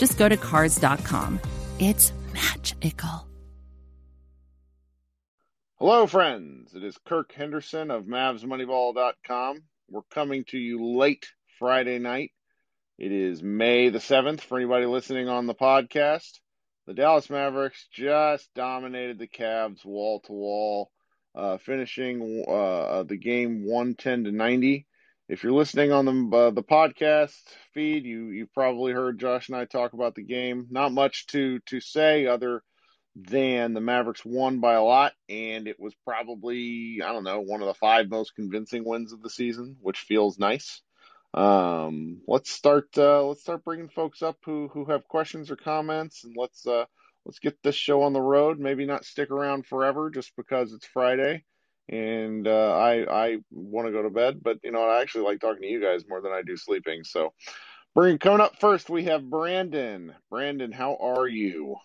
just go to cars.com. It's magical. Hello, friends. It is Kirk Henderson of MavsMoneyball.com. We're coming to you late Friday night. It is May the 7th for anybody listening on the podcast. The Dallas Mavericks just dominated the Cavs wall to wall, uh, finishing uh, the game 110 to 90 if you're listening on the uh, the podcast feed, you you probably heard Josh and I talk about the game. Not much to to say other than the Mavericks won by a lot, and it was probably I don't know one of the five most convincing wins of the season, which feels nice. Um, let's start uh, let's start bringing folks up who who have questions or comments, and let's uh, let's get this show on the road. Maybe not stick around forever just because it's Friday and uh, I I want to go to bed, but you know I actually like talking to you guys more than I do sleeping. So, bring coming up first, we have Brandon. Brandon, how are you?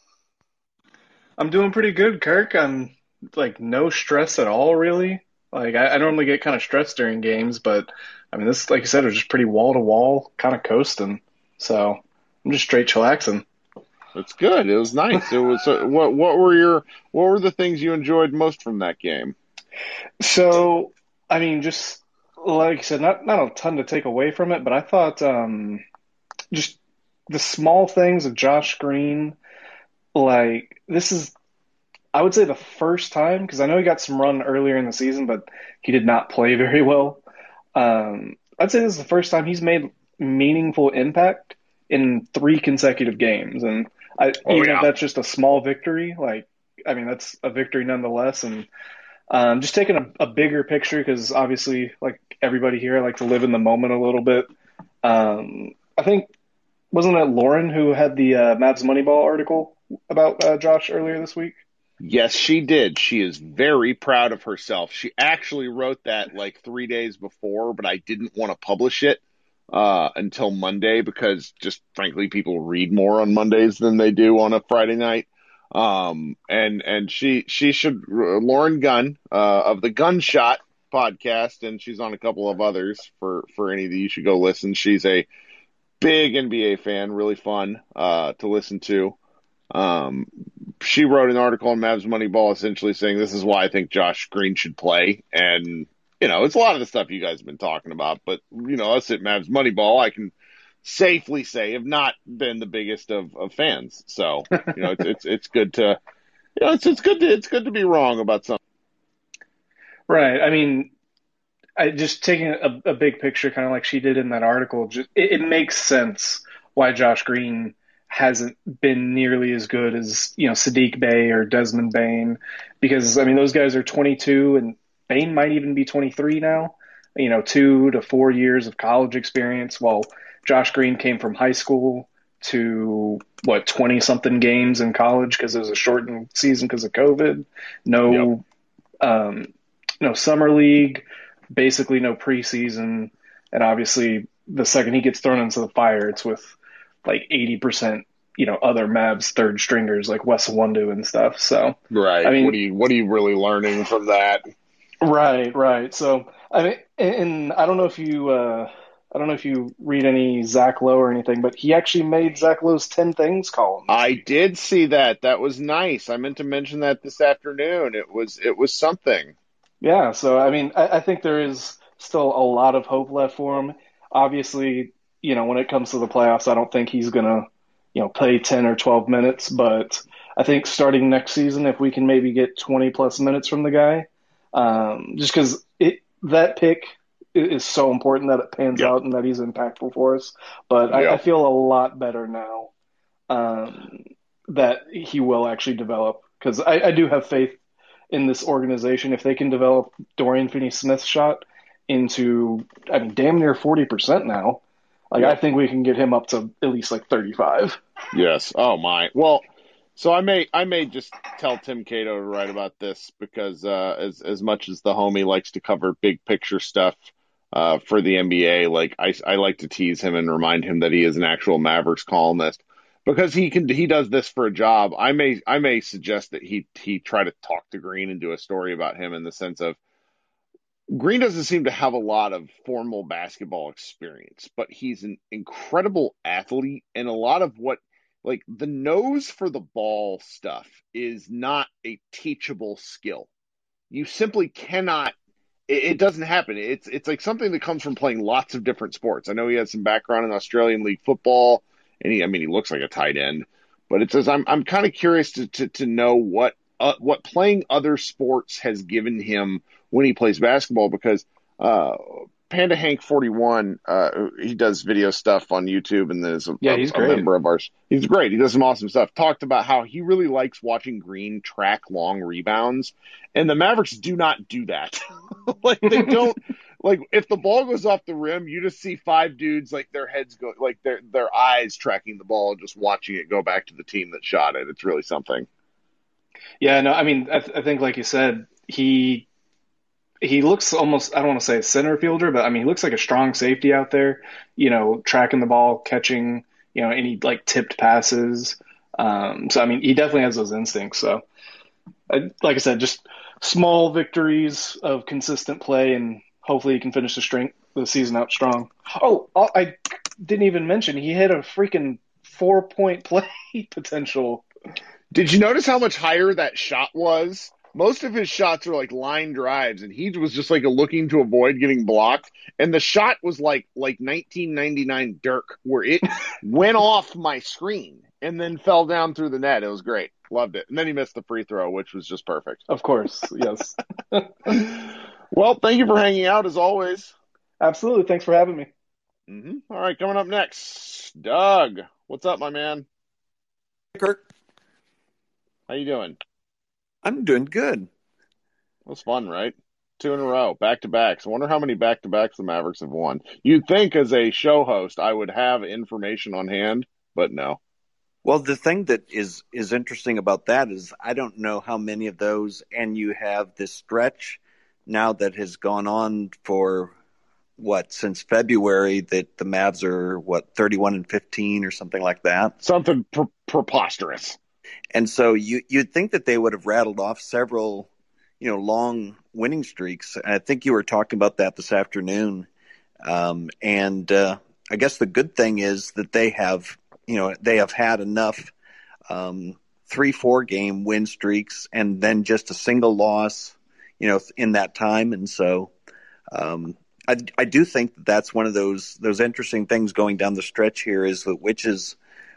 I'm doing pretty good, Kirk. I'm like no stress at all, really. Like I, I normally get kind of stressed during games, but I mean this, like you said, was just pretty wall to wall, kind of coasting. So I'm just straight chillaxing. It's good. It was nice. It was. Uh, what What were your What were the things you enjoyed most from that game? So, I mean, just like I said, not not a ton to take away from it, but I thought um, just the small things of Josh Green, like this is, I would say the first time because I know he got some run earlier in the season, but he did not play very well. Um, I'd say this is the first time he's made meaningful impact in three consecutive games, and I, oh, even yeah. if that's just a small victory, like I mean, that's a victory nonetheless, and um, just taking a, a bigger picture because obviously, like everybody here, I like to live in the moment a little bit. Um, I think wasn't it Lauren who had the uh, Mavs Moneyball article about uh, Josh earlier this week? Yes, she did. She is very proud of herself. She actually wrote that like three days before, but I didn't want to publish it uh, until Monday because just frankly, people read more on Mondays than they do on a Friday night. Um, and and she she should Lauren Gunn uh, of the Gunshot podcast, and she's on a couple of others for for any of you should go listen. She's a big NBA fan, really fun uh, to listen to. Um, she wrote an article on Mavs Moneyball essentially saying this is why I think Josh Green should play. And, you know, it's a lot of the stuff you guys have been talking about, but, you know, us at Mavs Moneyball, I can safely say have not been the biggest of, of fans. So you know, it's, it's it's good to you know it's it's good to it's good to be wrong about something. Right. I mean, I just taking a, a big picture, kind of like she did in that article. Just it, it makes sense why Josh Green hasn't been nearly as good as you know Saddiq Bey or Desmond Bane because I mean those guys are 22 and Bane might even be 23 now. You know, two to four years of college experience. While Josh Green came from high school to what 20 something games in college because it was a shortened season because of COVID. No, yep. um, no summer league, basically no preseason, and obviously the second he gets thrown into the fire, it's with like 80% you know other Mavs third stringers like Wes Iwundu and stuff. So right. I mean, what are you what are you really learning from that? Right, right. So I mean, and I don't know if you. Uh, I don't know if you read any Zach Lowe or anything, but he actually made Zach Lowe's 10 Things column. I did see that. That was nice. I meant to mention that this afternoon. It was it was something. Yeah, so I mean, I, I think there is still a lot of hope left for him. Obviously, you know, when it comes to the playoffs, I don't think he's going to, you know, play 10 or 12 minutes, but I think starting next season, if we can maybe get 20 plus minutes from the guy, um, just because it that pick is so important that it pans yep. out and that he's impactful for us. But I, I feel a lot better now um, that he will actually develop because I, I, do have faith in this organization. If they can develop Dorian Finney-Smith's shot into, I mean, damn near forty percent now, like yep. I think we can get him up to at least like thirty-five. Yes. Oh my. Well. So I may I may just tell Tim Cato to write about this because uh, as as much as the homie likes to cover big picture stuff, uh, for the NBA. Like I, I like to tease him and remind him that he is an actual Mavericks columnist because he can he does this for a job. I may I may suggest that he he try to talk to Green and do a story about him in the sense of Green doesn't seem to have a lot of formal basketball experience, but he's an incredible athlete and a lot of what like the nose for the ball stuff is not a teachable skill. You simply cannot it, it, doesn't happen. It's it's like something that comes from playing lots of different sports. I know he has some background in Australian League football, and he I mean he looks like a tight end, but it says I'm I'm kind of curious to, to to know what uh, what playing other sports has given him when he plays basketball because uh, Panda Hank forty one. Uh, he does video stuff on YouTube, and there's a, yeah, he's a, a member of ours. He's great. He does some awesome stuff. Talked about how he really likes watching Green track long rebounds, and the Mavericks do not do that. like they don't. like if the ball goes off the rim, you just see five dudes like their heads go, like their their eyes tracking the ball, just watching it go back to the team that shot it. It's really something. Yeah, no, I mean, I, th- I think like you said, he he looks almost I don't want to say a center fielder, but I mean he looks like a strong safety out there. You know, tracking the ball, catching, you know, any like tipped passes. Um, so I mean, he definitely has those instincts. So, I, like I said, just small victories of consistent play, and hopefully he can finish the string the season out strong. Oh, I didn't even mention he had a freaking four point play potential. Did you notice how much higher that shot was? Most of his shots are like line drives, and he was just like looking to avoid getting blocked. And the shot was like like 1999 Dirk, where it went off my screen and then fell down through the net. It was great, loved it. And then he missed the free throw, which was just perfect. Of course, yes. well, thank you for hanging out as always. Absolutely, thanks for having me. Mm-hmm. All right, coming up next, Doug. What's up, my man? Kirk. How you doing? I'm doing good. Was fun, right? Two in a row, back to backs. I wonder how many back to backs the Mavericks have won. You'd think, as a show host, I would have information on hand, but no. Well, the thing that is is interesting about that is I don't know how many of those, and you have this stretch now that has gone on for what since February that the Mavs are what 31 and 15 or something like that. Something pre- preposterous. And so you you'd think that they would have rattled off several, you know, long winning streaks. I think you were talking about that this afternoon. Um, and uh, I guess the good thing is that they have, you know, they have had enough um, three, four game win streaks, and then just a single loss, you know, in that time. And so, um, I, I do think that that's one of those those interesting things going down the stretch here is that which is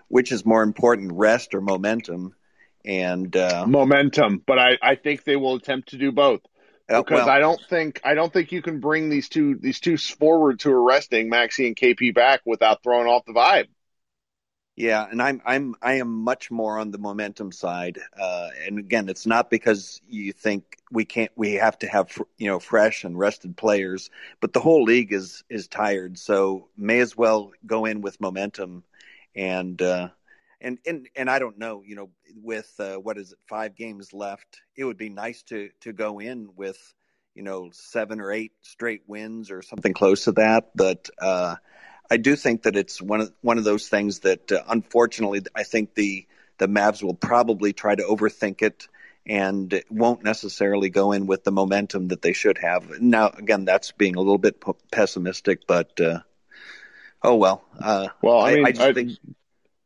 which is more important, rest or momentum? And uh, momentum, but I, I think they will attempt to do both uh, because well, I don't think I don't think you can bring these two these two forwards who are resting Maxi and KP back without throwing off the vibe. Yeah, and I'm I'm I am much more on the momentum side. Uh, and again, it's not because you think we can't we have to have you know fresh and rested players, but the whole league is is tired, so may as well go in with momentum and uh, and and and I don't know, you know, with uh, what is it, five games left, it would be nice to to go in with you know seven or eight straight wins or something close to that. But uh, I do think that it's one of one of those things that uh, unfortunately I think the the Mavs will probably try to overthink it and won't necessarily go in with the momentum that they should have. Now, again, that's being a little bit pessimistic, but uh, oh well. Uh, well, I mean, I, I think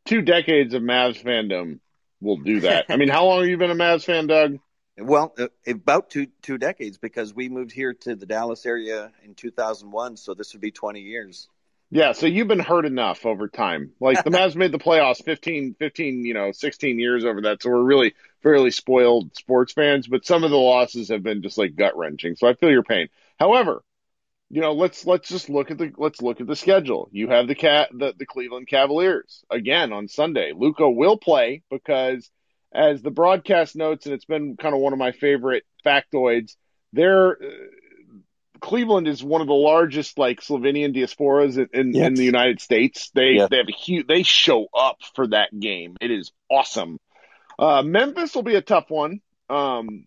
two decades of Mavs fandom will do that. I mean, how long have you been a Mavs fan, Doug? Well, uh, about two two decades because we moved here to the Dallas area in 2001, so this would be 20 years. Yeah, so you've been hurt enough over time. Like the Mavs made the playoffs 15, 15, you know, 16 years over that. So we're really fairly spoiled sports fans, but some of the losses have been just like gut wrenching. So I feel your pain. However, you know, let's let's just look at the let's look at the schedule. You have the cat the, the Cleveland Cavaliers again on Sunday. Luka will play because as the broadcast notes, and it's been kind of one of my favorite factoids, they're Cleveland is one of the largest like Slovenian diasporas in, in, yes. in the United States. They they have a huge they show up for that game. It is awesome. Uh, Memphis will be a tough one um,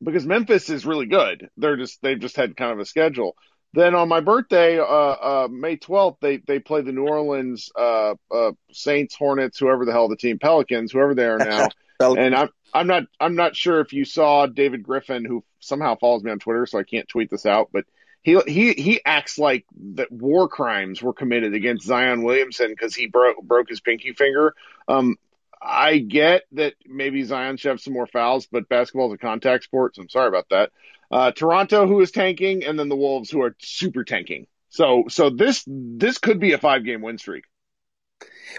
because Memphis is really good. They're just they've just had kind of a schedule. Then on my birthday, uh, uh, May 12th, they, they play the New Orleans uh, uh, Saints, Hornets, whoever the hell the team, Pelicans, whoever they are now. and I'm I'm not I'm not sure if you saw David Griffin, who somehow follows me on Twitter, so I can't tweet this out, but he he he acts like that war crimes were committed against Zion Williamson because he broke broke his pinky finger. Um, I get that maybe Zion should have some more fouls, but basketball is a contact sport, so I'm sorry about that. Uh, Toronto, who is tanking, and then the Wolves, who are super tanking. So so this this could be a five game win streak.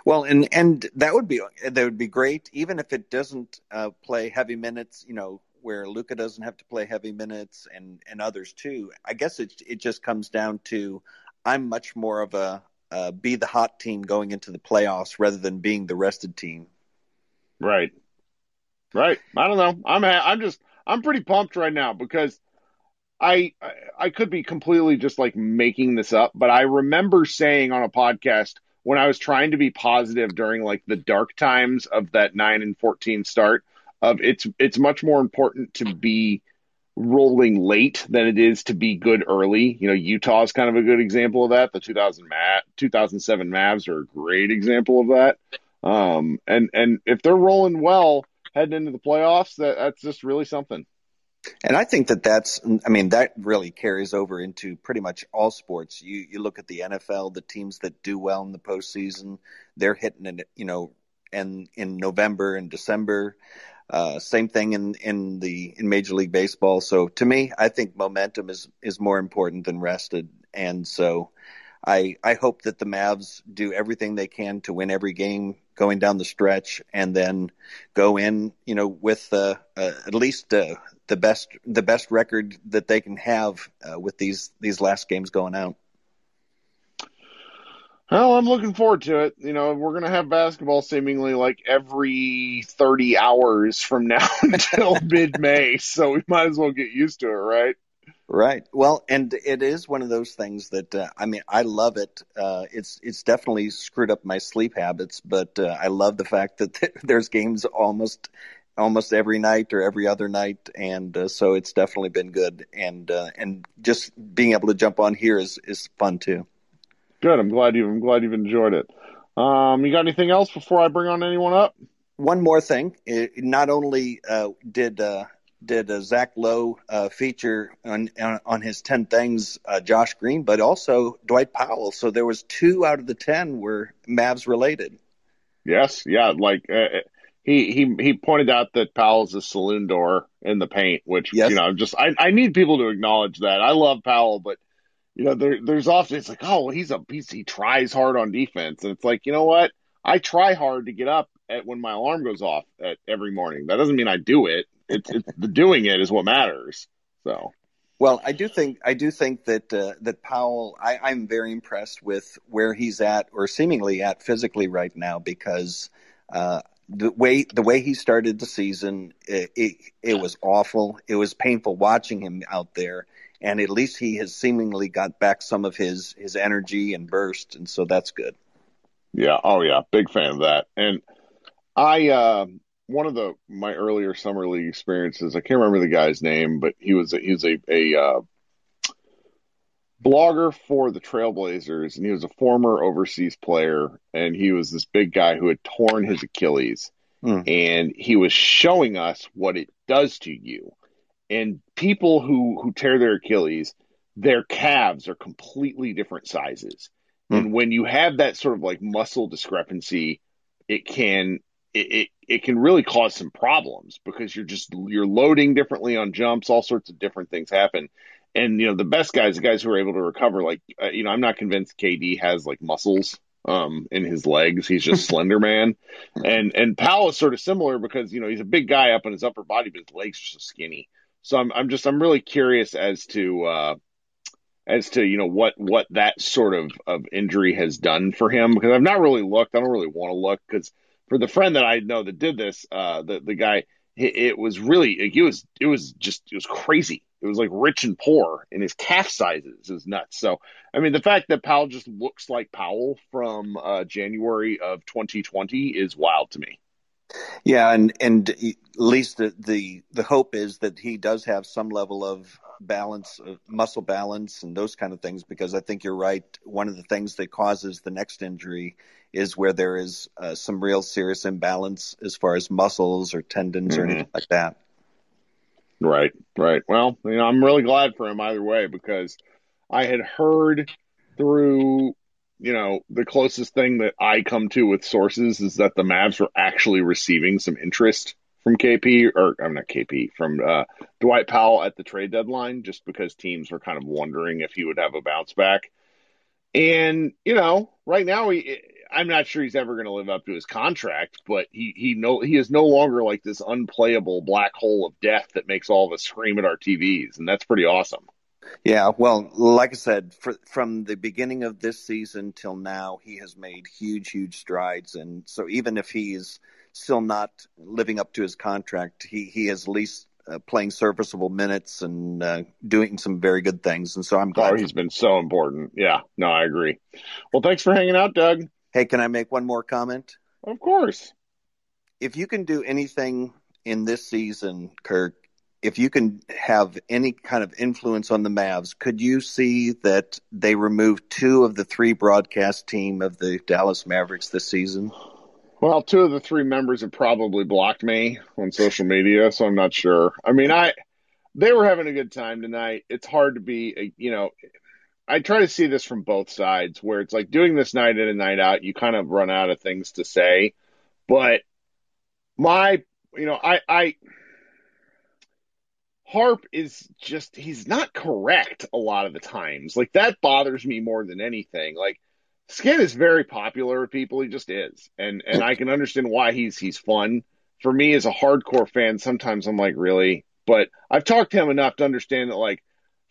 Well, and and that would be that would be great, even if it doesn't uh, play heavy minutes. You know, where Luka doesn't have to play heavy minutes, and and others too. I guess it it just comes down to I'm much more of a uh, be the hot team going into the playoffs rather than being the rested team. Right, right. I don't know. I'm I'm just I'm pretty pumped right now because I I could be completely just like making this up, but I remember saying on a podcast when I was trying to be positive during like the dark times of that 9 and 14 start of it's it's much more important to be rolling late than it is to be good early. You know, Utah is kind of a good example of that. The 2000 Ma- 2007 Mavs are a great example of that. Um, and and if they're rolling well heading into the playoffs, that that's just really something. And I think that that's, I mean, that really carries over into pretty much all sports. You you look at the NFL, the teams that do well in the postseason, they're hitting it, you know, and in November and December. Uh, same thing in, in the in Major League Baseball. So to me, I think momentum is is more important than rested, and so I I hope that the Mavs do everything they can to win every game going down the stretch, and then go in, you know, with uh, uh, at least uh, the best the best record that they can have uh, with these these last games going out. Well, I'm looking forward to it. You know, we're going to have basketball seemingly like every 30 hours from now until mid May. So we might as well get used to it, right? Right. Well, and it is one of those things that uh, I mean, I love it. Uh, it's it's definitely screwed up my sleep habits, but uh, I love the fact that there's games almost almost every night or every other night, and uh, so it's definitely been good. And uh, and just being able to jump on here is is fun too. Good. I'm glad you. I'm glad you've enjoyed it. Um, you got anything else before I bring on anyone up? One more thing. It, not only uh, did uh, did uh, Zach Lowe uh, feature on, on, on his ten things uh, Josh Green, but also Dwight Powell. So there was two out of the ten were Mavs related. Yes, yeah, like uh, he he he pointed out that Powell's a saloon door in the paint, which yes. you know, just I I need people to acknowledge that. I love Powell, but you know, there there's often it's like, oh, he's a he's, he tries hard on defense, and it's like, you know what? I try hard to get up at when my alarm goes off at every morning. That doesn't mean I do it. It's, it's the doing it is what matters. So. Well, I do think I do think that uh, that Powell. I, I'm very impressed with where he's at, or seemingly at physically right now, because uh, the way the way he started the season, it, it, it was awful. It was painful watching him out there, and at least he has seemingly got back some of his his energy and burst, and so that's good. Yeah. Oh yeah. Big fan of that. And I uh, one of the my earlier summer league experiences. I can't remember the guy's name, but he was a, he was a a uh, blogger for the Trailblazers, and he was a former overseas player, and he was this big guy who had torn his Achilles, mm. and he was showing us what it does to you. And people who who tear their Achilles, their calves are completely different sizes, mm. and when you have that sort of like muscle discrepancy, it can it, it, it can really cause some problems because you're just you're loading differently on jumps all sorts of different things happen and you know the best guys, the guys who are able to recover, like uh, you know, I'm not convinced KD has like muscles um in his legs. He's just slender man, and and Powell is sort of similar because you know he's a big guy up in his upper body, but his legs are so skinny. So I'm I'm just I'm really curious as to uh as to you know what what that sort of of injury has done for him because I've not really looked. I don't really want to look because for the friend that I know that did this, uh, the the guy, it, it was really it was it was just it was crazy it was like rich and poor, and his calf sizes is nuts. So, I mean, the fact that Powell just looks like Powell from uh, January of 2020 is wild to me. Yeah, and and at least the, the the hope is that he does have some level of balance, muscle balance, and those kind of things. Because I think you're right. One of the things that causes the next injury is where there is uh, some real serious imbalance as far as muscles or tendons mm-hmm. or anything like that. Right, right. Well, you know, I'm really glad for him either way because I had heard through, you know, the closest thing that I come to with sources is that the Mavs were actually receiving some interest from KP or I'm not KP from uh, Dwight Powell at the trade deadline, just because teams were kind of wondering if he would have a bounce back. And you know, right now he I'm not sure he's ever going to live up to his contract, but he he no he is no longer like this unplayable black hole of death that makes all of us scream at our TVs, and that's pretty awesome. Yeah, well, like I said, for, from the beginning of this season till now, he has made huge, huge strides, and so even if he's still not living up to his contract, he he is at least uh, playing serviceable minutes and uh, doing some very good things. And so I'm glad. Oh, he's been so important. Yeah, no, I agree. Well, thanks for hanging out, Doug. Hey, can I make one more comment? Of course. If you can do anything in this season, Kirk, if you can have any kind of influence on the Mavs, could you see that they remove two of the three broadcast team of the Dallas Mavericks this season? Well, two of the three members have probably blocked me on social media, so I'm not sure. I mean, I they were having a good time tonight. It's hard to be, you know, I try to see this from both sides where it's like doing this night in and night out, you kind of run out of things to say. But my, you know, I, I, Harp is just, he's not correct a lot of the times. Like that bothers me more than anything. Like Skin is very popular with people. He just is. And, and I can understand why he's, he's fun. For me as a hardcore fan, sometimes I'm like, really? But I've talked to him enough to understand that like,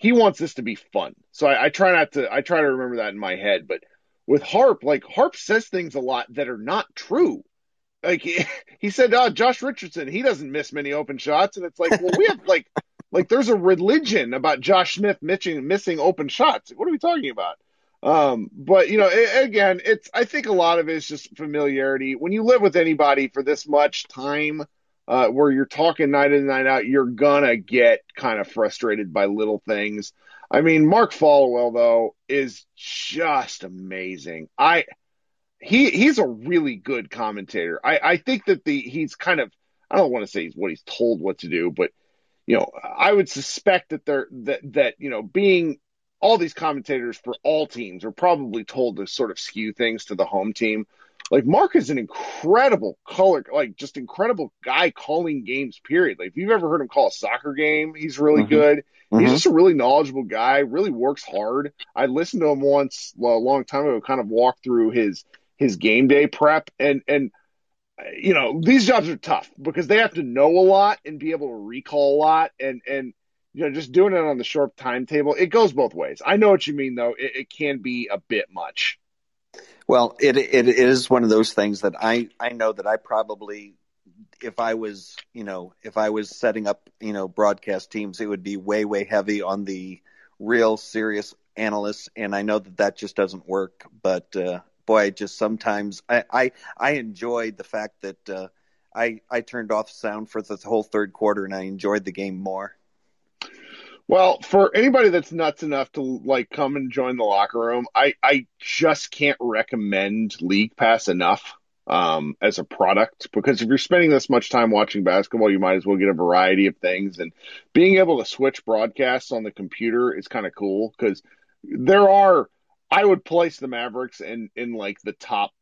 he wants this to be fun. So I, I try not to I try to remember that in my head. But with Harp, like Harp says things a lot that are not true. Like he, he said, oh, Josh Richardson, he doesn't miss many open shots, and it's like, well, we have like like there's a religion about Josh Smith missing missing open shots. What are we talking about? Um, but you know, it, again, it's I think a lot of it is just familiarity. When you live with anybody for this much time, uh, where you're talking night in night out, you're gonna get kind of frustrated by little things. I mean, Mark Followill though is just amazing. I he he's a really good commentator. I I think that the he's kind of I don't want to say he's what he's told what to do, but you know, I would suspect that they're that that you know being all these commentators for all teams are probably told to sort of skew things to the home team. Like Mark is an incredible color, like just incredible guy calling games. Period. Like if you've ever heard him call a soccer game, he's really mm-hmm. good. Mm-hmm. He's just a really knowledgeable guy. Really works hard. I listened to him once a long time ago. Kind of walk through his his game day prep and and you know these jobs are tough because they have to know a lot and be able to recall a lot and and you know just doing it on the short timetable it goes both ways i know what you mean though it, it can be a bit much well, it it is one of those things that I I know that I probably if I was you know if I was setting up you know broadcast teams, it would be way way heavy on the real serious analysts, and I know that that just doesn't work. But uh, boy, I just sometimes I I, I enjoyed the fact that uh, I I turned off sound for the whole third quarter, and I enjoyed the game more. Well, for anybody that's nuts enough to like come and join the locker room, I I just can't recommend League Pass enough um, as a product because if you're spending this much time watching basketball, you might as well get a variety of things. And being able to switch broadcasts on the computer is kind of cool because there are. I would place the Mavericks in in like the top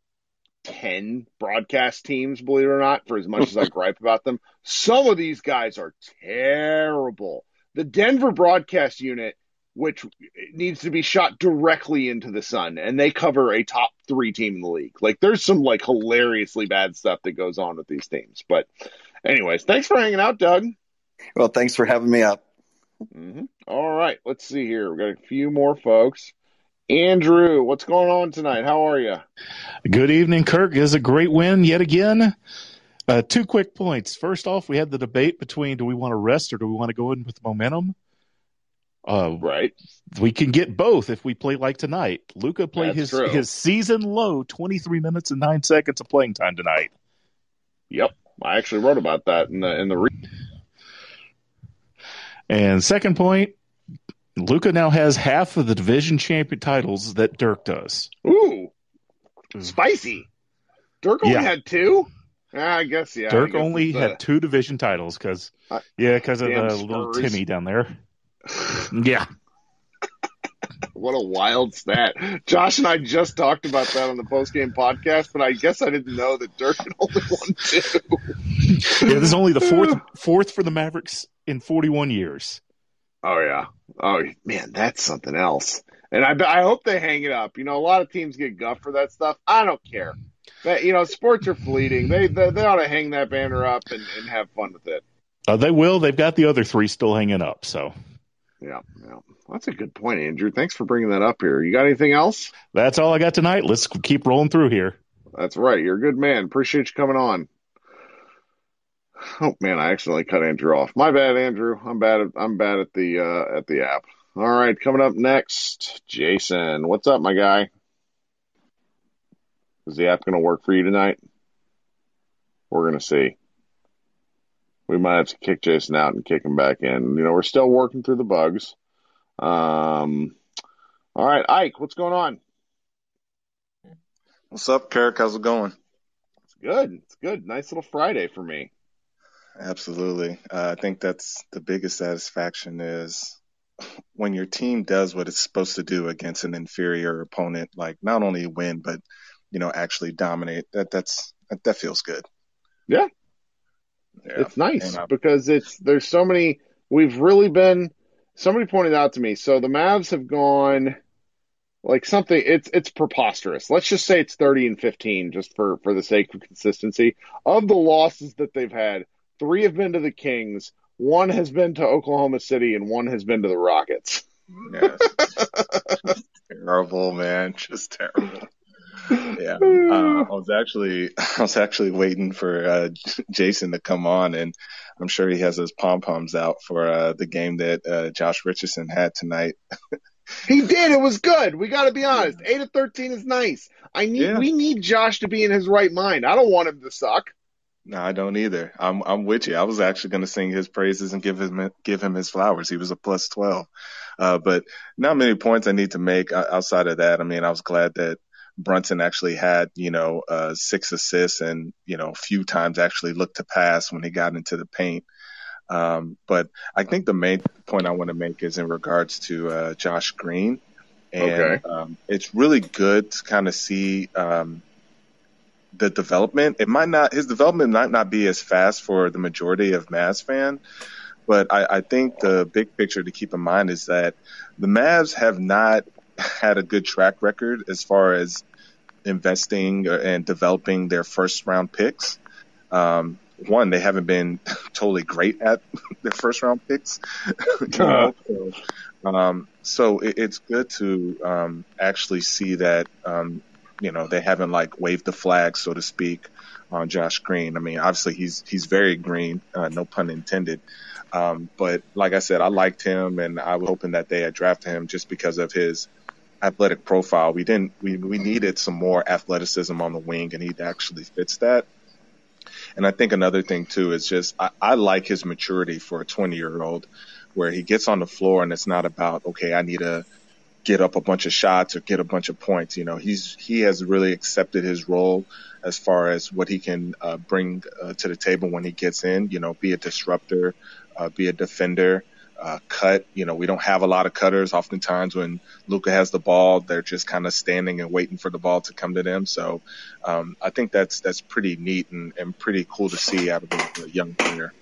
10 broadcast teams, believe it or not, for as much as I gripe about them. Some of these guys are terrible. The Denver broadcast unit, which needs to be shot directly into the sun, and they cover a top three team in the league. Like, there's some like hilariously bad stuff that goes on with these teams. But, anyways, thanks for hanging out, Doug. Well, thanks for having me up. Mm-hmm. All right, let's see here. We've got a few more folks. Andrew, what's going on tonight? How are you? Good evening, Kirk. Is a great win yet again. Uh, two quick points. First off, we had the debate between do we want to rest or do we want to go in with momentum? Uh, right. We can get both if we play like tonight. Luka played That's his true. his season low, twenty three minutes and nine seconds of playing time tonight. Yep. I actually wrote about that in the in the re- And second point, Luka now has half of the division champion titles that Dirk does. Ooh. Spicy. Dirk only Yeah. had two? I guess yeah. Dirk guess only it's, uh, had two division titles because, yeah, because of the little Timmy down there. Yeah. What a wild stat. Josh and I just talked about that on the post game podcast, but I guess I didn't know that Dirk had only won two. yeah, this is only the fourth fourth for the Mavericks in 41 years. Oh yeah. Oh man, that's something else. And I I hope they hang it up. You know, a lot of teams get guff for that stuff. I don't care. That you know, sports are fleeting. They they, they ought to hang that banner up and, and have fun with it. Uh, they will. They've got the other three still hanging up. So Yeah, yeah. That's a good point, Andrew. Thanks for bringing that up here. You got anything else? that's all I got tonight. Let's keep rolling through here. That's right. You're a good man. Appreciate you coming on. Oh man, I accidentally cut Andrew off. My bad, Andrew. I'm bad at I'm bad at the uh, at the app. All right, coming up next, Jason. What's up, my guy? Is the app going to work for you tonight? We're going to see. We might have to kick Jason out and kick him back in. You know, we're still working through the bugs. Um, all right, Ike, what's going on? What's up, Kirk? How's it going? It's good. It's good. Nice little Friday for me. Absolutely. Uh, I think that's the biggest satisfaction is when your team does what it's supposed to do against an inferior opponent, like not only win, but, you know, actually dominate. That, that's, that, that feels good. Yeah. Yeah. It's nice uh, because it's there's so many we've really been somebody pointed out to me. So the Mavs have gone like something it's it's preposterous. Let's just say it's 30 and 15 just for for the sake of consistency. Of the losses that they've had, 3 have been to the Kings, one has been to Oklahoma City and one has been to the Rockets. yeah. terrible, man. Just terrible. Yeah. Uh, I was actually, I was actually waiting for, uh, Jason to come on and I'm sure he has his pom poms out for, uh, the game that, uh, Josh Richardson had tonight. He did. It was good. We got to be honest. 8 of 13 is nice. I need Yeah. we need Josh to be in his right mind. I don't want him to suck. No, I don't either. I'm, I'm with you. I was actually going to sing his praises and give him, give him his flowers. He was a plus 12. Uh, but not many points I need to make outside of that. I mean, I was glad that Brunson actually had, you know, uh, six assists and, you know, a few times actually looked to pass when he got into the paint. Um, but I think the main point I want to make is in regards to, uh, Josh Green. And, Okay. um, it's really good to kind of see, um, the development. It might not, his development might not be as fast for the majority of Mavs fan, but I, I think the big picture to keep in mind is that the Mavs have not had a good track record as far as investing and developing their first round picks. Um, one, they haven't been totally great at their first round picks. know? so, um, so it, it's good to um, actually see that um, you know they haven't like waved the flag, so to speak, on Josh Green. I mean, obviously he's he's very green, uh, no pun intended. Um, but like I said, I liked him, and I was hoping that they had drafted him just because of his athletic profile. We didn't we we needed some more athleticism on the wing, and he actually fits that. And I think another thing too is just I, I like his maturity for a 20 year old. where he gets on the floor and it's not about okay, I need to get up a bunch of shots or get a bunch of points. You know, he's he has really accepted his role as far as what he can uh, bring uh, to the table when he gets in. You know, be a disruptor, uh, be a defender, uh, cut. You know, we don't have a lot of cutters. Oftentimes, when Luka has the ball, they're just kind of standing and waiting for the ball to come to them. So, um, I think that's that's pretty neat and, and pretty cool to see out of a, a young player.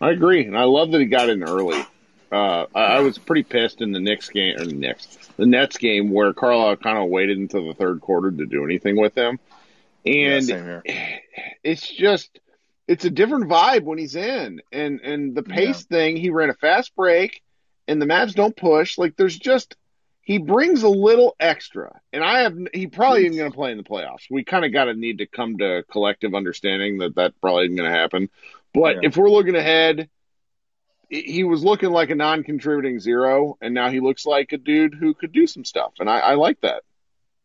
I agree, and I love that he got in early. Uh, I, I was pretty pissed in the Knicks game or the Knicks, the Nets game where Carlisle kind of waited until the third quarter to do anything with him, and Yeah, it's just it's a different vibe when he's in, and and the pace thing. He ran a fast break, and the Mavs don't push. Like there's just he brings a little extra, and I have he probably isn't going to play in the playoffs. We kind of got to need to come to collective understanding that that probably isn't going to happen. But Yeah. if we're looking ahead, he- he was looking like a non-contributing zero, and now he looks like a dude who could do some stuff, and I, I like that.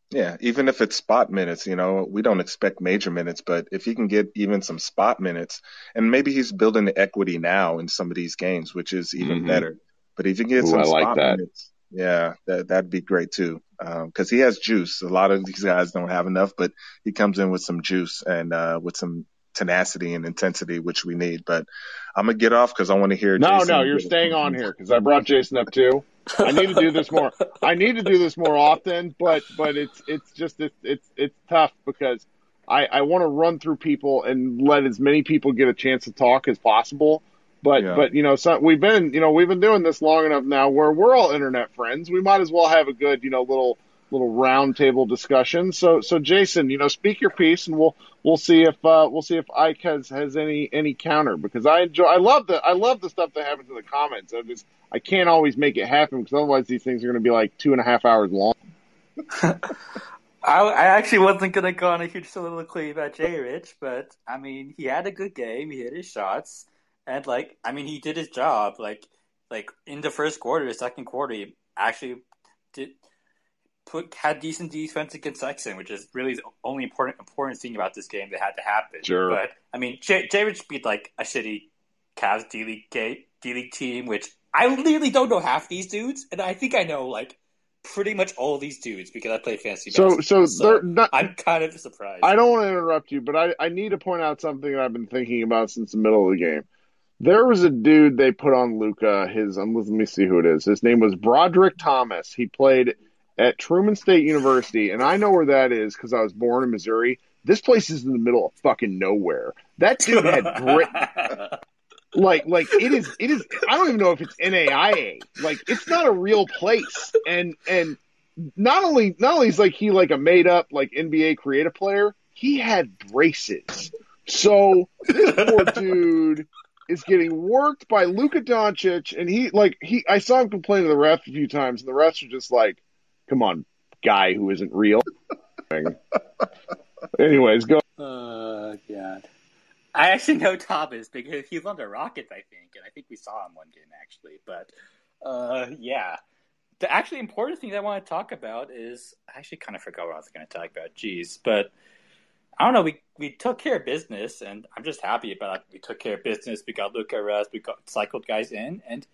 Yeah, even if it's spot minutes, you know, we don't expect major minutes, but if he can get even some spot minutes, and maybe he's building the equity now in some of these games, which is even Mhm. better. But if he can get Ooh, some I like spot that. minutes, yeah, that that'd be great too. Because he has juice. A lot of these guys don't have enough, but he comes in with some juice and uh, with some tenacity and intensity, which we need. But I'm gonna get off because I want to hear. No, Jason no, you're staying on here because I brought Jason up too. I need to do this more. I need to do this more often, but but it's it's just it's it's it's tough because I I want to run through people and let as many people get a chance to talk as possible. But Yeah. but you know, so we've been you know we've been doing this long enough now where we're all internet friends. We might as well have a good you know little little round table discussion. So so Jason, you know, speak your piece, and we'll we'll see if uh, we'll see if Ike has has any any counter because I enjoy I love the I love the stuff that happens in the comments. I just I can't always make it happen because otherwise these things are going to be like two and a half hours long. I, I actually wasn't gonna go on a huge soliloquy about Jay Rich, but I mean, he had a good game. He hit his shots, and like, I mean, he did his job. Like, like in the first quarter, the second quarter, he actually did put had decent defense against Sexton, which is really the only important important thing about this game that had to happen. Sure. But I mean, Jay, Jay Rich beat like a shitty Cavs D League D League team, which I literally don't know half these dudes, and I think I know like pretty much all these dudes because I play fantasy So so they're not. I'm kind of surprised. I don't want to interrupt you, but I, I need to point out something that I've been thinking about since the middle of the game. There was a dude they put on Luka. His um, let me see who it is. His name was Brodric Thomas. He played at Truman State University, and I know where that is because I was born in Missouri. This place is in the middle of fucking nowhere. That dude had like like it is it is I don't even know if it's NAIA. Like it's not a real place. And and not only not only is like he like a made up like NBA creative player, he had braces. So this poor dude is getting worked by Luka Doncic and he like he I saw him complain to the ref a few times and the refs are just like, Come on, guy who isn't real. Anyways, go Oh god. I actually know Thomas because he's on the Rockets, I think, and I think we saw him one game actually. But uh, yeah, the actually important thing that I want to talk about is I actually kind of forgot what I was going to talk about. Jeez, but I don't know. We we took care of business, and I'm just happy about it. We took care of business. We got Luka Rest. We got cycled guys in, and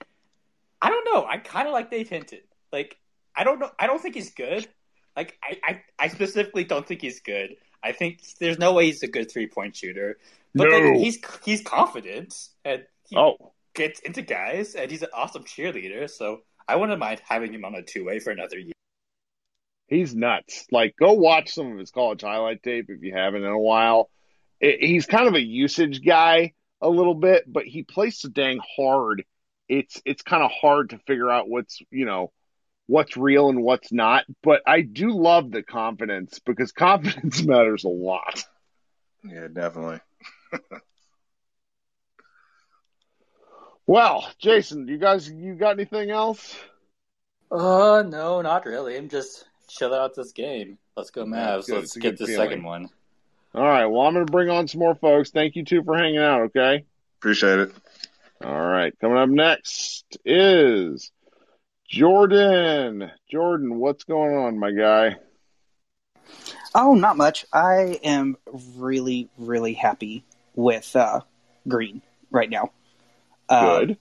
I don't know. I kind of like Nate Hinton. Like I don't know. I don't think he's good. Like I, I, I specifically don't think he's good. I think there's no way he's a good three point shooter. But No. like, he's he's confident and he Oh. gets into guys and he's an awesome cheerleader. So I wouldn't mind having him on a two way for another year. He's nuts. Like, go watch some of his college highlight tape if you haven't in a while. It, he's kind of a usage guy a little bit, but he plays so dang hard. It's it's kind of hard to figure out what's you know what's real and what's not. But I do love the confidence because confidence matters a lot. Yeah, definitely. Well, Jason, you guys, you got anything else? Uh no, not really. I'm just chilling out this game. Let's go Mavs. good. Let's It's get the feeling. second one. All right. Well, I'm going to bring on some more folks. Thank you two for hanging out. Okay. Appreciate it. All right. Coming up next is Jordan. Jordan, what's going on, my guy? Oh, not much. I am really, really happy with uh, Green right now. Uh, Good.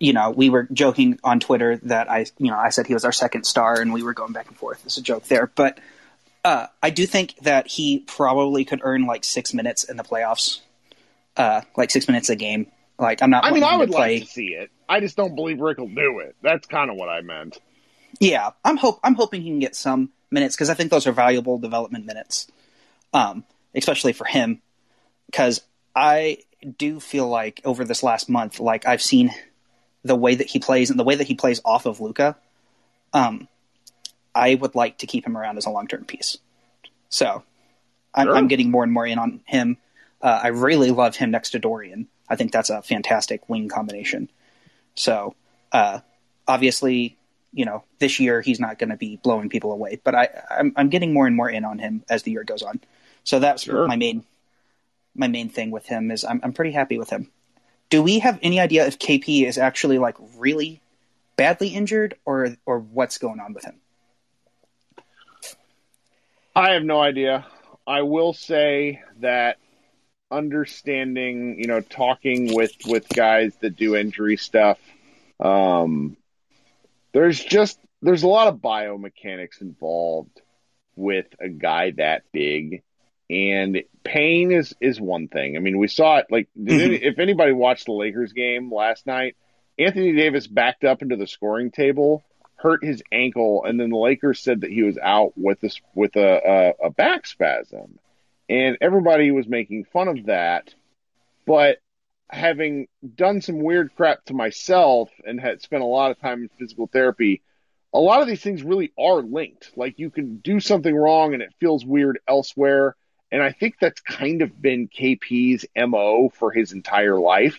you know, we were joking on Twitter that I, you know, I said he was our second star, and we were going back and forth. It's a joke there, but uh, I do think that he probably could earn like six minutes in the playoffs, uh, like six minutes a game. Like I'm not. I mean, I would play. like to see it. I just don't believe Rick will do it. That's kind of what I meant. Yeah, I'm hope I'm hoping he can get some minutes because I think those are valuable development minutes, um, especially for him. Because I do feel like over this last month, like I've seen the way that he plays and the way that he plays off of Luka. Um, I would like to keep him around as a long term piece. So I'm, Sure. I'm getting more and more in on him. Uh, I really love him next to Dorian. I think that's a fantastic wing combination. So uh, obviously, you know, this year he's not going to be blowing people away, but I, I'm, I'm getting more and more in on him as the year goes on. So that's Sure. my main my main thing with him is I'm, I'm pretty happy with him. Do we have any idea if KP is actually like really badly injured or or what's going on with him? I have no idea. I will say that understanding, you know, talking with with guys that do injury stuff, um, there's just there's a lot of biomechanics involved with a guy that big, and pain is is one thing. I mean, we saw it. Like, did any, if anybody watched the Lakers game last night, Anthony Davis backed up into the scoring table hurt his ankle, and then the Lakers said that he was out with this with a, a, a back spasm, and everybody was making fun of that. But having done some weird crap to myself and had spent a lot of time in physical therapy, a lot of these things really are linked. Like you can do something wrong and it feels weird elsewhere. And I think that's kind of been KP's MO for his entire life,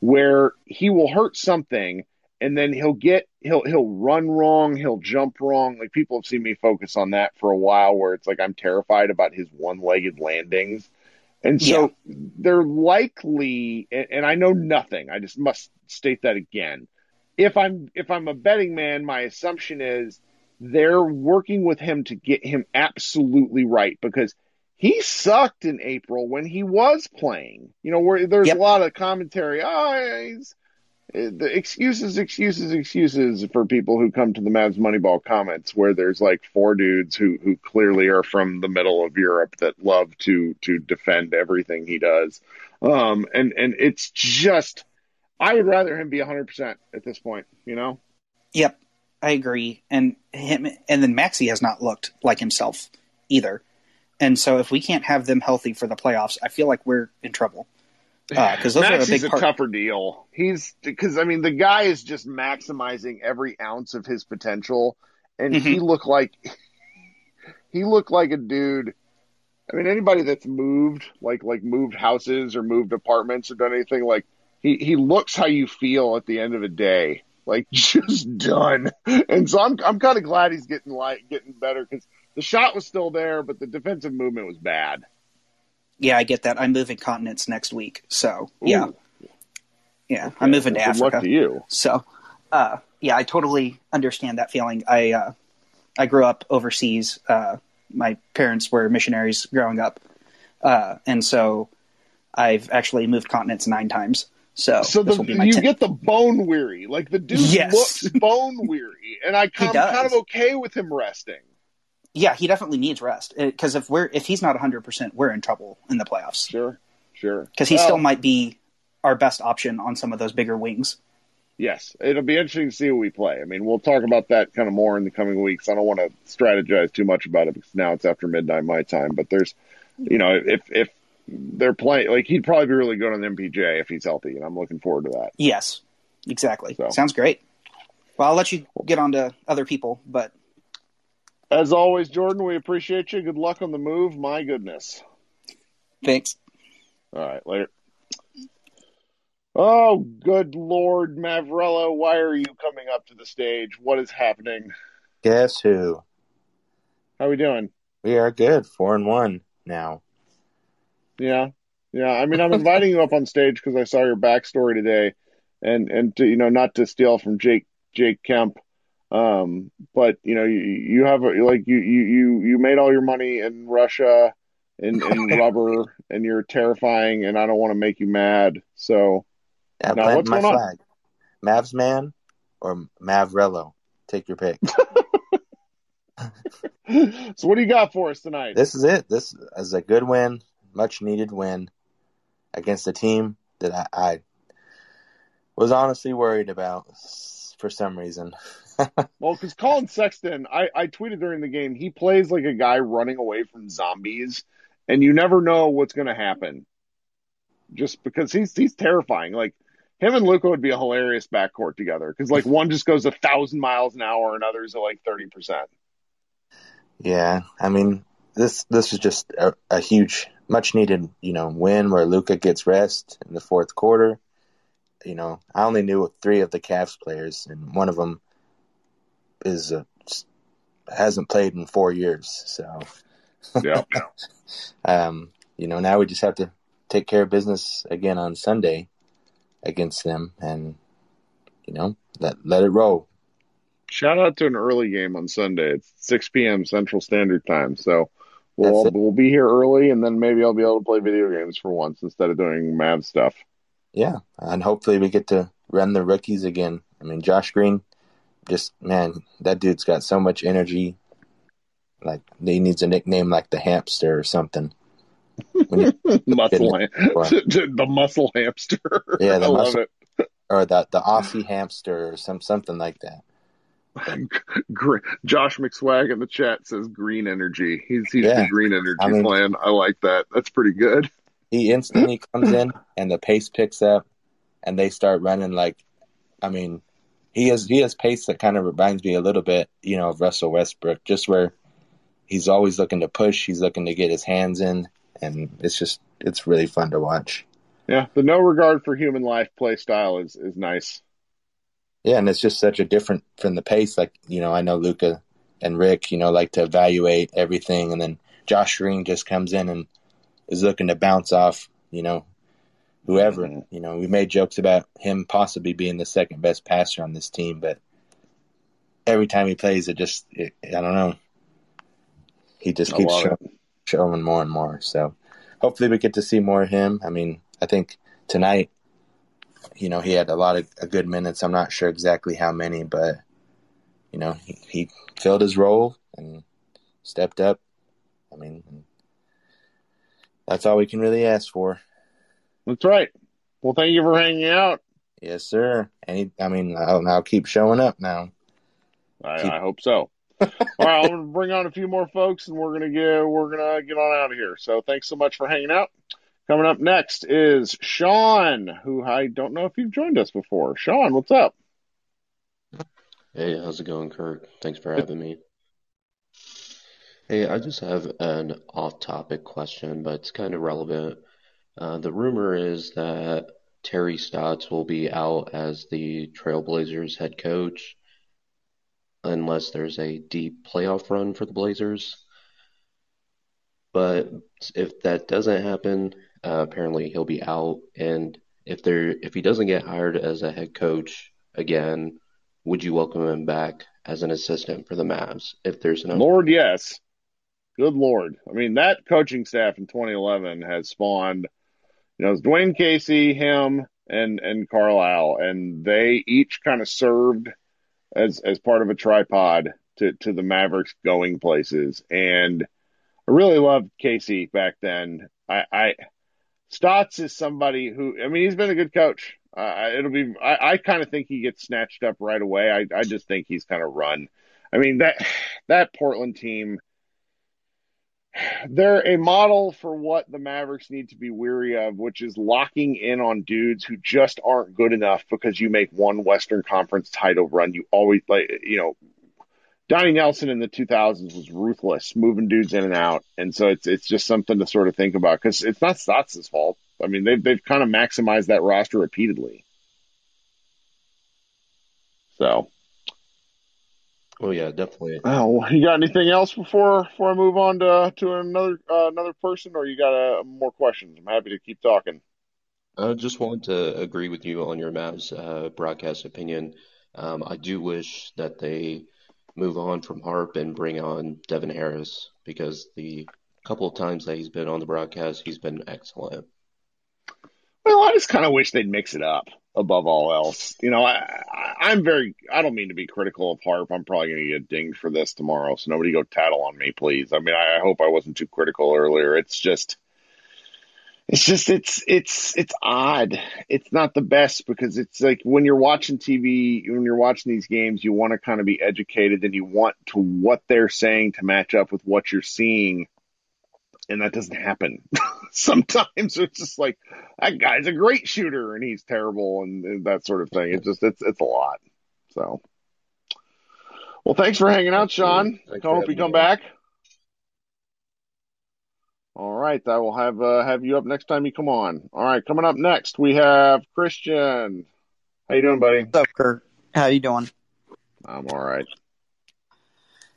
where he will hurt something and then he'll get he'll he'll run wrong, he'll jump wrong. Like people have seen me focus on that for a while where it's like I'm terrified about his one-legged landings. And so they're likely and, and I know nothing. I just must state that again. If I'm if I'm a betting man, my assumption is they're working with him to get him absolutely right because he sucked in April when he was playing. You know, where there's Yep. a lot of commentary. Oh, he's the excuses, excuses, excuses for people who come to the Mavs Moneyball comments, where there's like four dudes who who clearly are from the middle of Europe that love to to defend everything he does, um, and and it's just I would rather him be 100 percent at this point. You know, Yep, I agree. And him and then Maxi has not looked like himself either. And so if we can't have them healthy for the playoffs, I feel like we're in trouble. Uh, because are a big a part. tougher deal. He's because I mean the guy is just maximizing every ounce of his potential, and he mm-hmm. looked like he looked like a dude. I mean, anybody that's moved, like like moved houses or moved apartments or done anything, like he he looks how you feel at the end of a day, like just done. And so I'm I'm kind of glad he's getting like getting better because the shot was still there, but the defensive movement was bad. Yeah, I get that. I'm moving continents next week. So, yeah. Ooh. Yeah, I'm moving to Good Africa. luck to you. So, uh, yeah, I totally understand that feeling. I uh, I grew up overseas. Uh, my parents were missionaries growing up, uh, and so I've actually moved continents nine times. So, So this the, will be my you 10th. get the bone weary. Like the dude Yes. looks bone weary, and I, I'm kind of okay with him resting. Yeah, he definitely needs rest uh, because if we're if he's not 100, percent we're in trouble in the playoffs Sure, sure. because he Well, still might be our best option on some of those bigger wings. Yes, it'll be interesting to see who we play. I mean, we'll talk about that kind of more in the coming weeks. I don't want to strategize too much about it because now it's after midnight my time. But there's, you know, if if they're playing, like he'd probably be really good on the MPJ if he's healthy, and I'm looking forward to that. Yes, exactly. So. Sounds great. Well, I'll let you get on to other people, but As always, Jordan, we appreciate you. Good luck on the move. My goodness. thanks. All right, later. Oh, good Lord, Mavrello, why are you coming up to the stage? What is happening? Guess who? How are we doing? We are good. Four and one now. Yeah, yeah. I mean, I'm inviting you up on stage because I saw your backstory today, and and to you know not to steal from Jake Jake Kemp, um, but you know you you have a, like you you you made all your money in Russia in in rubber, and you're terrifying, and I don't want to make you mad. So Yeah, Now, what's my going on? Mavs man or Mavrello? Take your pick. so what do you got for us tonight? this is it. This is a good win, much needed win against a team that I, I was honestly worried about for some reason. Well, because Collin Sexton, I, I tweeted during the game, he plays like a guy running away from zombies, and you never know what's going to happen. Just because he's he's terrifying. Like him and Luka would be a hilarious backcourt together because like one just goes a thousand miles an hour and others are like thirty percent. Yeah, I mean this this is just a, a huge, much needed, you know, win where Luka gets rest in the fourth quarter. You know, I only knew three of the Cavs players, and one of them is uh, hasn't played in four years. So, Yeah. um, you know, now we just have to take care of business again on Sunday against them, and you know, let let it roll. Shout out to an early game on Sunday. It's six p.m. Central Standard Time, so we'll it. we'll be here early, and then maybe I'll be able to play video games for once instead of doing mad stuff. Yeah, and hopefully we get to run the rookies again. I mean, Josh Green, just man, that dude's got so much energy. Like he needs a nickname like the hamster or something. Muscle, ham- the muscle hamster. Yeah, the I love muscle- it. or the the Aussie hamster or some something like that. Josh McSwag in the chat says green energy. He's he's Yeah. the green energy I mean- plan. I like that. That's pretty good. He instantly comes in and the pace picks up, and they start running like, I mean, he has he has pace that kind of reminds me a little bit, you know, of Russell Westbrook, just where he's always looking to push, he's looking to get his hands in, and it's just it's really fun to watch. Yeah, the no regard for human life play style is is nice. Yeah, and it's just such a different from the pace. Like you know, I know Luka and Rick, you know, like to evaluate everything, and then Josh Green just comes in and is looking to bounce off, you know, whoever. You know, we made jokes about him possibly being the second best passer on this team, but every time he plays, it just it, I don't know. He just I keeps showing, showing more and more. So hopefully we get to see more of him. I mean, I think tonight, you know, he had a lot of uh, good minutes. I'm not sure exactly how many, but you know, he, he filled his role and stepped up. I mean, that's all we can really ask for. That's right. Well, thank you for hanging out. Yes, sir. Any, I mean, I'll, I'll keep showing up now. I, Keep- I hope so. All right, I'm gonna bring on a few more folks, and we're gonna get we're gonna get on out of here. So thanks so much for hanging out. Coming up next is Sean, who I don't know if you've joined us before. Sean, what's up? Hey, how's it going, Kirk? Thanks for having me. Hey, I just have an off-topic question, but it's kind of relevant. Uh, the rumor is that Terry Stotts will be out as the Trailblazers head coach unless there's a deep playoff run for the Blazers. But if that doesn't happen, uh, apparently he'll be out. And if there, if he doesn't get hired as a head coach again, would you welcome him back as an assistant for the Mavs if there's an Lord, yes. Good Lord. I mean, that coaching staff in 2011 has spawned, you know, it's Dwane Casey, him, and and Carlisle, and they each kind of served as as part of a tripod to to the Mavericks going places. And I really loved Casey back then. I, I Stotts is somebody who, I mean, he's been a good coach. Uh, it'll be, I, I kind of think he gets snatched up right away. I, I just think he's kind of run. I mean, that, that Portland team, they're a model for what the Mavericks need to be weary of, which is locking in on dudes who just aren't good enough because you make one Western Conference title run. You always, like, you know, Donnie Nelson in the 2000s was ruthless, moving dudes in and out, and so it's it's just something to sort of think about because it's not Stotts' fault. I mean, they've they've kind of maximized that roster repeatedly. So, Oh yeah, definitely. oh, you got anything else before before I move on to to another uh, another person, or you got uh, more questions? I'm happy to keep talking. I just wanted to agree with you on your Mavs uh, broadcast opinion. Um, I do wish that they move on from Harp and bring on Devin Harris because the couple of times that he's been on the broadcast, he's been excellent. Well, I just kind of wish they'd mix it up. Above all else. You know, I, I I'm very I don't mean to be critical of Harp. I'm probably going to get dinged for this tomorrow, so nobody go tattle on me, please. I mean, I, I hope I wasn't too critical earlier. It's just it's just it's it's it's odd. It's not the best because it's like when you're watching TV, when you're watching these games, you want to kind of be educated and you want to what they're saying to match up with what you're seeing and that doesn't happen. Sometimes it's just like that guy's a great shooter and he's terrible and, and that sort of thing. It's just it's it's a lot. So, well, thanks for hanging out, Sean. I hope you come back. All right, I will have uh, have you up next time you come on. All right, coming up next we have Christian. How you doing, buddy? What's up, Kirk? How you doing? I'm all right.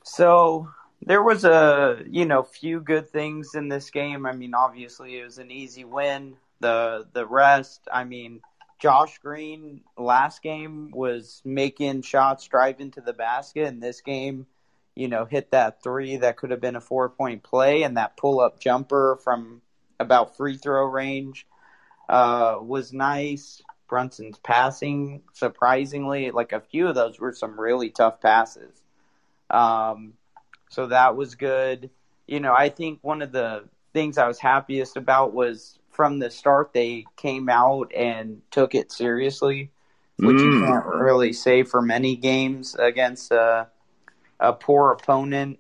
So there was a you know few good things in this game. I mean, obviously it was an easy win. The the rest, I mean, Josh Green last game was making shots, driving to the basket, and this game, you know, hit that three that could have been a four point play, and that pull up jumper from about free throw range uh, was nice. Brunson's passing, surprisingly, like a few of those were some really tough passes. Um, so that was good. You know, I think one of the things I was happiest about was from the start they came out and took it seriously, which mm. you can't really say for many games against a, a poor opponent.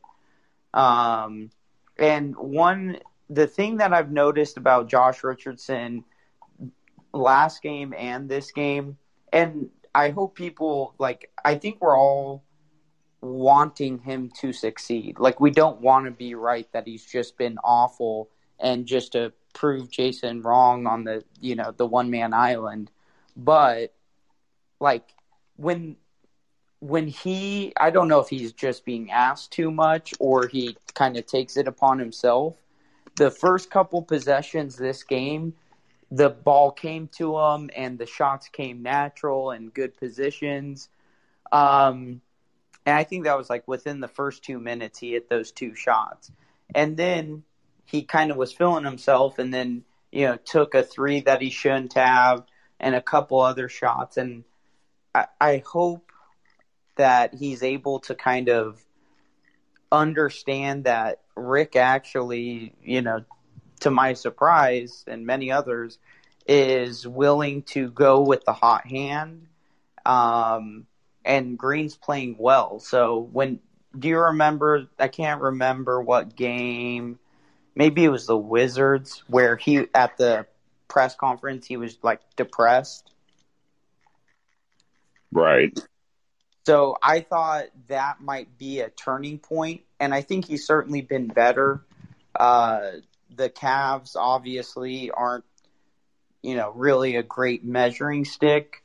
Um, and one, the thing that I've noticed about Josh Richardson last game and this game, and I hope people like, I think we're all wanting him to succeed. Like we don't want to be right that he's just been awful and just to prove Jason wrong on the you know the one man island. But like when when he I don't know if he's just being asked too much or he kind of takes it upon himself. The first couple possessions this game, the ball came to him and the shots came natural and good positions. Um, and I think that was like within the first two minutes, he hit those two shots. And then he kind of was feeling himself and then, you know, took a three that he shouldn't have and a couple other shots. And I, I hope that he's able to kind of understand that Rick actually, you know, to my surprise and many others, is willing to go with the hot hand. Um, and Green's playing well. So when do you remember? I can't remember what game. Maybe it was the Wizards where he at the press conference he was like depressed. Right. So I thought that might be a turning point, and I think he's certainly been better. Uh, the Cavs obviously aren't, you know, really a great measuring stick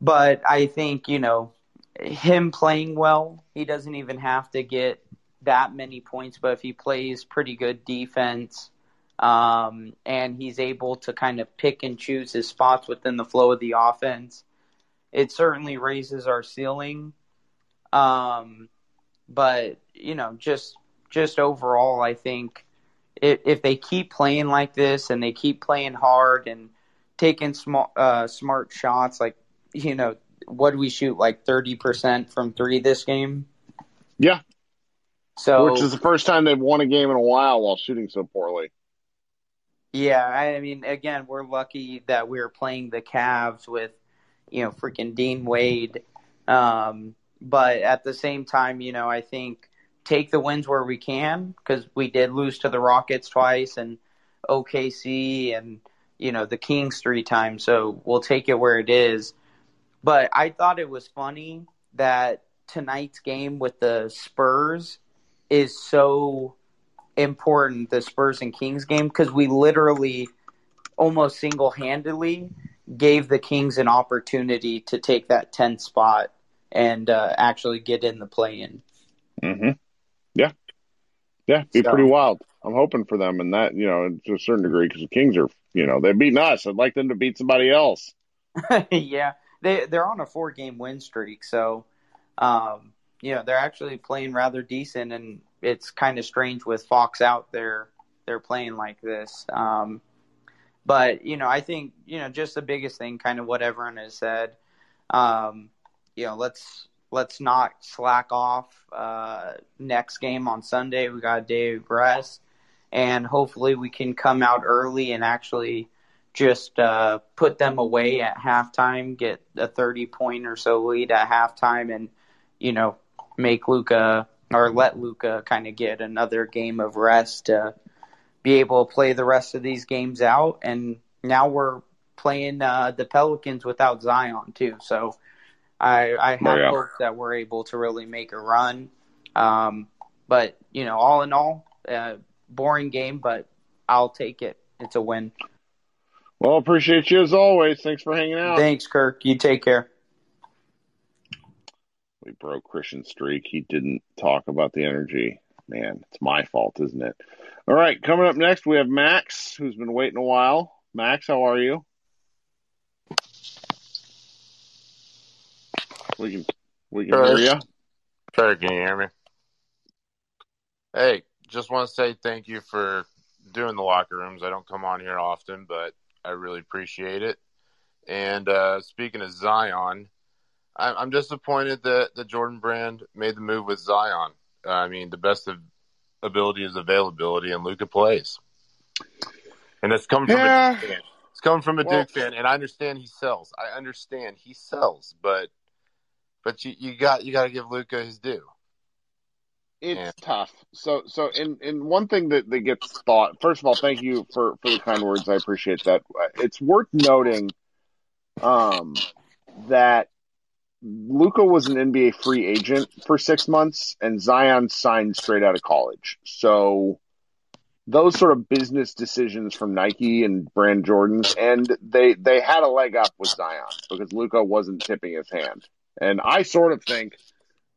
but I think, you know, him playing well, he doesn't even have to get that many points, but if he plays pretty good defense, um, and he's able to kind of pick and choose his spots within the flow of the offense, it certainly raises our ceiling. Um, but you know, just just overall, I think if, if they keep playing like this and they keep playing hard and taking small, uh, smart shots, like you know, what do we shoot like 30% from three this game? Yeah. So, which is the first time they've won a game in a while while shooting so poorly. Yeah, I mean, again, we're lucky that we are playing the Cavs with, you know, freaking Dean Wade. Um, but at the same time, you know, I think take the wins where we can because we did lose to the Rockets twice and OKC and you know the Kings three times. So we'll take it where it is. But I thought it was funny that tonight's game with the Spurs is so important, the Spurs and Kings game, because we literally almost single handedly gave the Kings an opportunity to take that 10th spot and uh, actually get in the play in. Mm-hmm. Yeah. Yeah, be so. pretty wild. I'm hoping for them, and that, you know, to a certain degree, because the Kings are, you know, they've beaten us. I'd like them to beat somebody else. yeah they they're on a four game win streak, so um, you know they're actually playing rather decent, and it's kind of strange with Fox out there they're playing like this. Um, But you know, I think you know just the biggest thing, kind of what everyone has said. Um, you know, let's let's not slack off. Uh, next game on Sunday, we got a day of rest, and hopefully we can come out early and actually just uh, put them away at halftime, get a thirty point or so lead at halftime, and you know make Luka or let Luka kind of get another game of rest to be able to play the rest of these games out. And now we're playing uh, the Pelicans without Zion too, so I, I have Oh, yeah. hope that we're able to really make a run. Um, but you know, all in all, uh, boring game, but I'll take it. It's a win. Well, appreciate you as always. Thanks for hanging out. Thanks, Kirk. You take care. We broke Christian's streak. He didn't talk about the energy. Man, it's my fault, isn't it? All right, coming up next, we have Max, who's been waiting a while. Max, how are you? We can we can Sure. hear you. Sure, can you hear me? Hey, just want to say thank you for doing the locker rooms. I don't come on here often, but I really appreciate it. And uh, speaking of Zion, I'm, I'm disappointed that the Jordan Brand made the move with Zion. I mean, the best of ability is availability, and Luka plays. And it's coming from Yeah. a Duke fan. It's coming from a Well- Duke fan, and I understand he sells. I understand he sells, but but you, you got you got to give Luka his due. It's Yeah. tough. So so and and one thing that, that gets thought first of all, thank you for, for the kind words. I appreciate that. It's worth noting um that Luka was an NBA free agent for six months and Zion signed straight out of college. So those sort of business decisions from Nike and brand Jordans and they they had a leg up with Zion because Luka wasn't tipping his hand. And I sort of think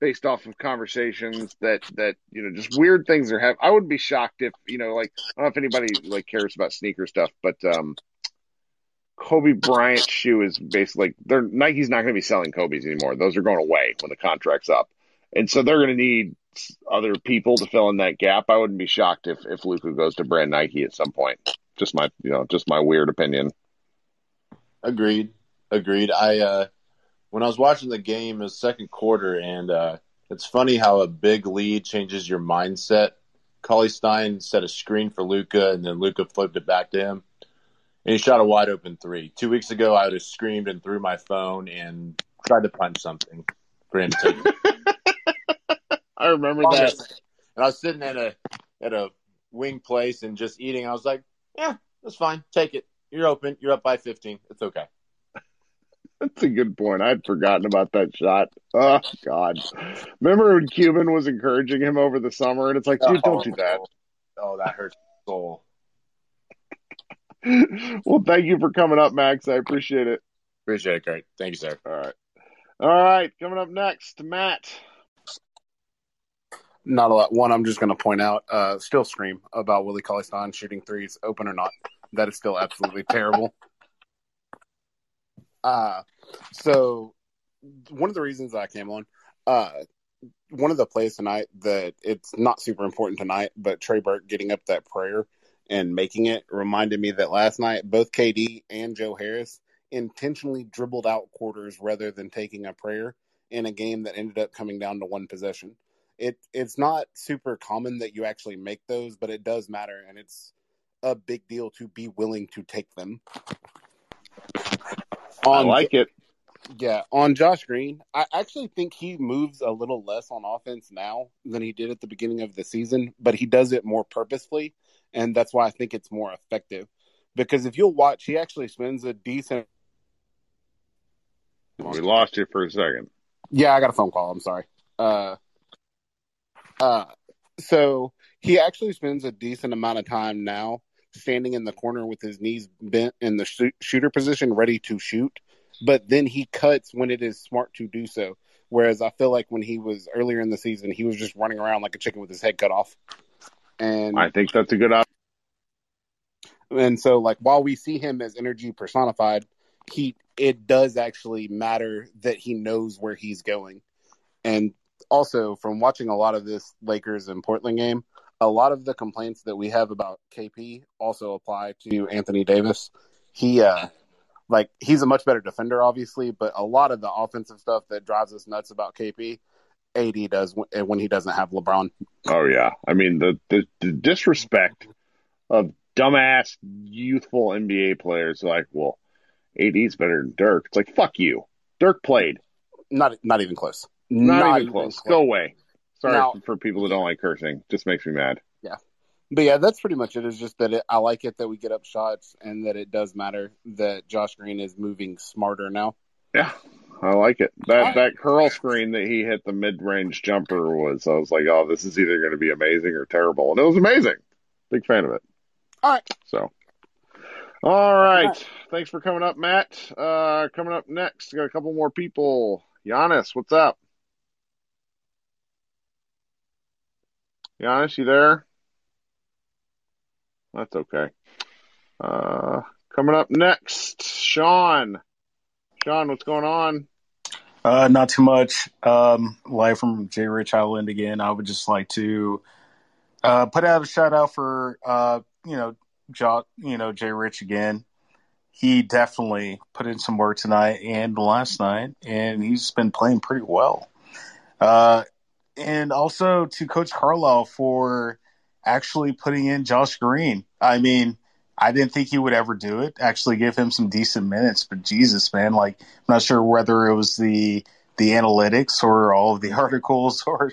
based off of conversations that that you know just weird things are happening. I would be shocked if you know like I don't know if anybody like cares about sneaker stuff, but um, Kobe Bryant's shoe is basically like they're Nike's not going to be selling Kobe's anymore. Those are going away when the contract's up, and so they're going to need other people to fill in that gap. I wouldn't be shocked if if Luka goes to brand Nike at some point. Just my you know just my weird opinion. Agreed. Agreed. I uh when I was watching the game was second quarter and uh it's funny how a big lead changes your mindset. Cauley Stein set a screen for Luka and then Luka flipped it back to him. And he shot a wide open three. Two weeks ago I would have screamed and threw my phone and tried to punch something for him to. I remember that. And I was sitting at a at a wing place and just eating. I was like, Yeah, that's fine. Take it. You're open. You're up by fifteen. It's okay. That's a good point. I'd forgotten about that shot. Oh God! Remember when Cuban was encouraging him over the summer, and it's like, dude, don't do that. Oh, that hurts my soul. well, thank you for coming up, Max. I appreciate it. Appreciate it, Kirk. Thank you, sir. All right. All right. Coming up next, Matt. Not a lot. One, I'm just going to point out, uh, still scream about Willie Cauley Stein shooting threes, open or not. That is still absolutely terrible. Uh, so one of the reasons I came on, uh, one of the plays tonight that it's not super important tonight, but Trey Burke getting up that prayer and making it reminded me that last night both KD and Joe Harris intentionally dribbled out quarters rather than taking a prayer in a game that ended up coming down to one possession. It it's not super common that you actually make those, but it does matter, and it's a big deal to be willing to take them. I like it. Yeah, on Josh Green, I actually think he moves a little less on offense now than he did at the beginning of the season, but he does it more purposefully, and that's why I think it's more effective. Because if you'll watch, he actually spends a decent. We lost you for a second. Yeah, I got a phone call. I'm sorry. Uh, uh, so he actually spends a decent amount of time now standing in the corner with his knees bent in the shoot, shooter position, ready to shoot. But then he cuts when it is smart to do so. Whereas I feel like when he was earlier in the season, he was just running around like a chicken with his head cut off. And I think that's a good option. and so like while we see him as energy personified, he it does actually matter that he knows where he's going. And also from watching a lot of this Lakers and Portland game, a lot of the complaints that we have about KP also apply to Anthony Davis. He, uh, like, he's a much better defender, obviously, but a lot of the offensive stuff that drives us nuts about KP, AD does when, when he doesn't have LeBron. Oh yeah, I mean the the, the disrespect of dumbass youthful NBA players like, well, AD's better than Dirk. It's like fuck you. Dirk played. Not not even close. Not, even, close. Go away. Sorry Now- for, people that don't like cursing. Just makes me mad. Yeah. But yeah, that's pretty much it. It's just that it, I like it that we get up shots and that it does matter that Josh Green is moving smarter now. Yeah, I like it. That that curl screen that he hit the mid range jumper was. I was like, oh, this is either going to be amazing or terrible, and it was amazing. Big fan of it. All right. So, all right. Thanks for coming up, Matt. Uh, coming up next, got a couple more people. Giannis, what's up? Giannis, you there? That's okay. Uh, coming up next, Sean. Sean, what's going on? Uh, not too much. Um, live from J Rich Island again. I would just like to uh, put out a shout out for uh, you know, jo- you know, Jay Rich again. He definitely put in some work tonight and last night, and he's been playing pretty well. Uh, and also to Coach Carlisle for actually putting in Josh Green. I mean, I didn't think he would ever do it. Actually, give him some decent minutes, but Jesus, man, like I'm not sure whether it was the the analytics or all of the articles or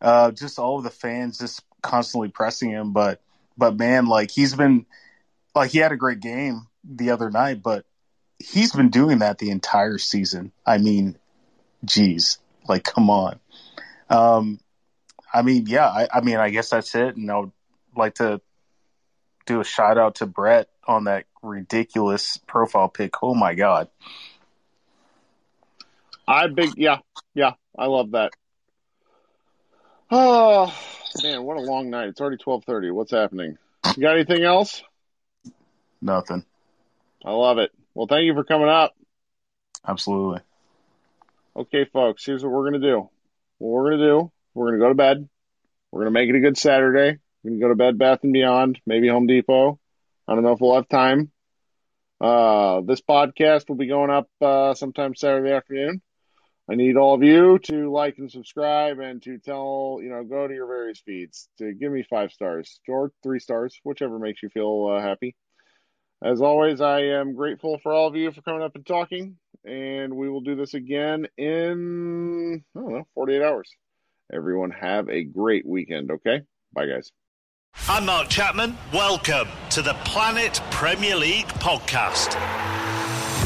uh, just all of the fans just constantly pressing him. But but man, like he's been like he had a great game the other night, but he's been doing that the entire season. I mean, geez, like come on. Um, I mean, yeah, I, I mean, I guess that's it. And I would like to do a shout out to Brett on that ridiculous profile pic. Oh my god. I big yeah, yeah, I love that. Oh man, what a long night. It's already twelve thirty. What's happening? You got anything else? Nothing. I love it. Well, thank you for coming up. Absolutely. Okay, folks, here's what we're gonna do. What we're gonna do, we're gonna go to bed. We're gonna make it a good Saturday. We're gonna go to Bed Bath and Beyond, maybe Home Depot. I don't know if we'll have time. Uh, this podcast will be going up uh, sometime Saturday afternoon. I need all of you to like and subscribe and to tell, you know, go to your various feeds to give me five stars or three stars, whichever makes you feel uh, happy. As always, I am grateful for all of you for coming up and talking, and we will do this again in, I don't know, 48 hours. Everyone have a great weekend, okay? Bye, guys. I'm Mark Chapman. Welcome to the Planet Premier League podcast.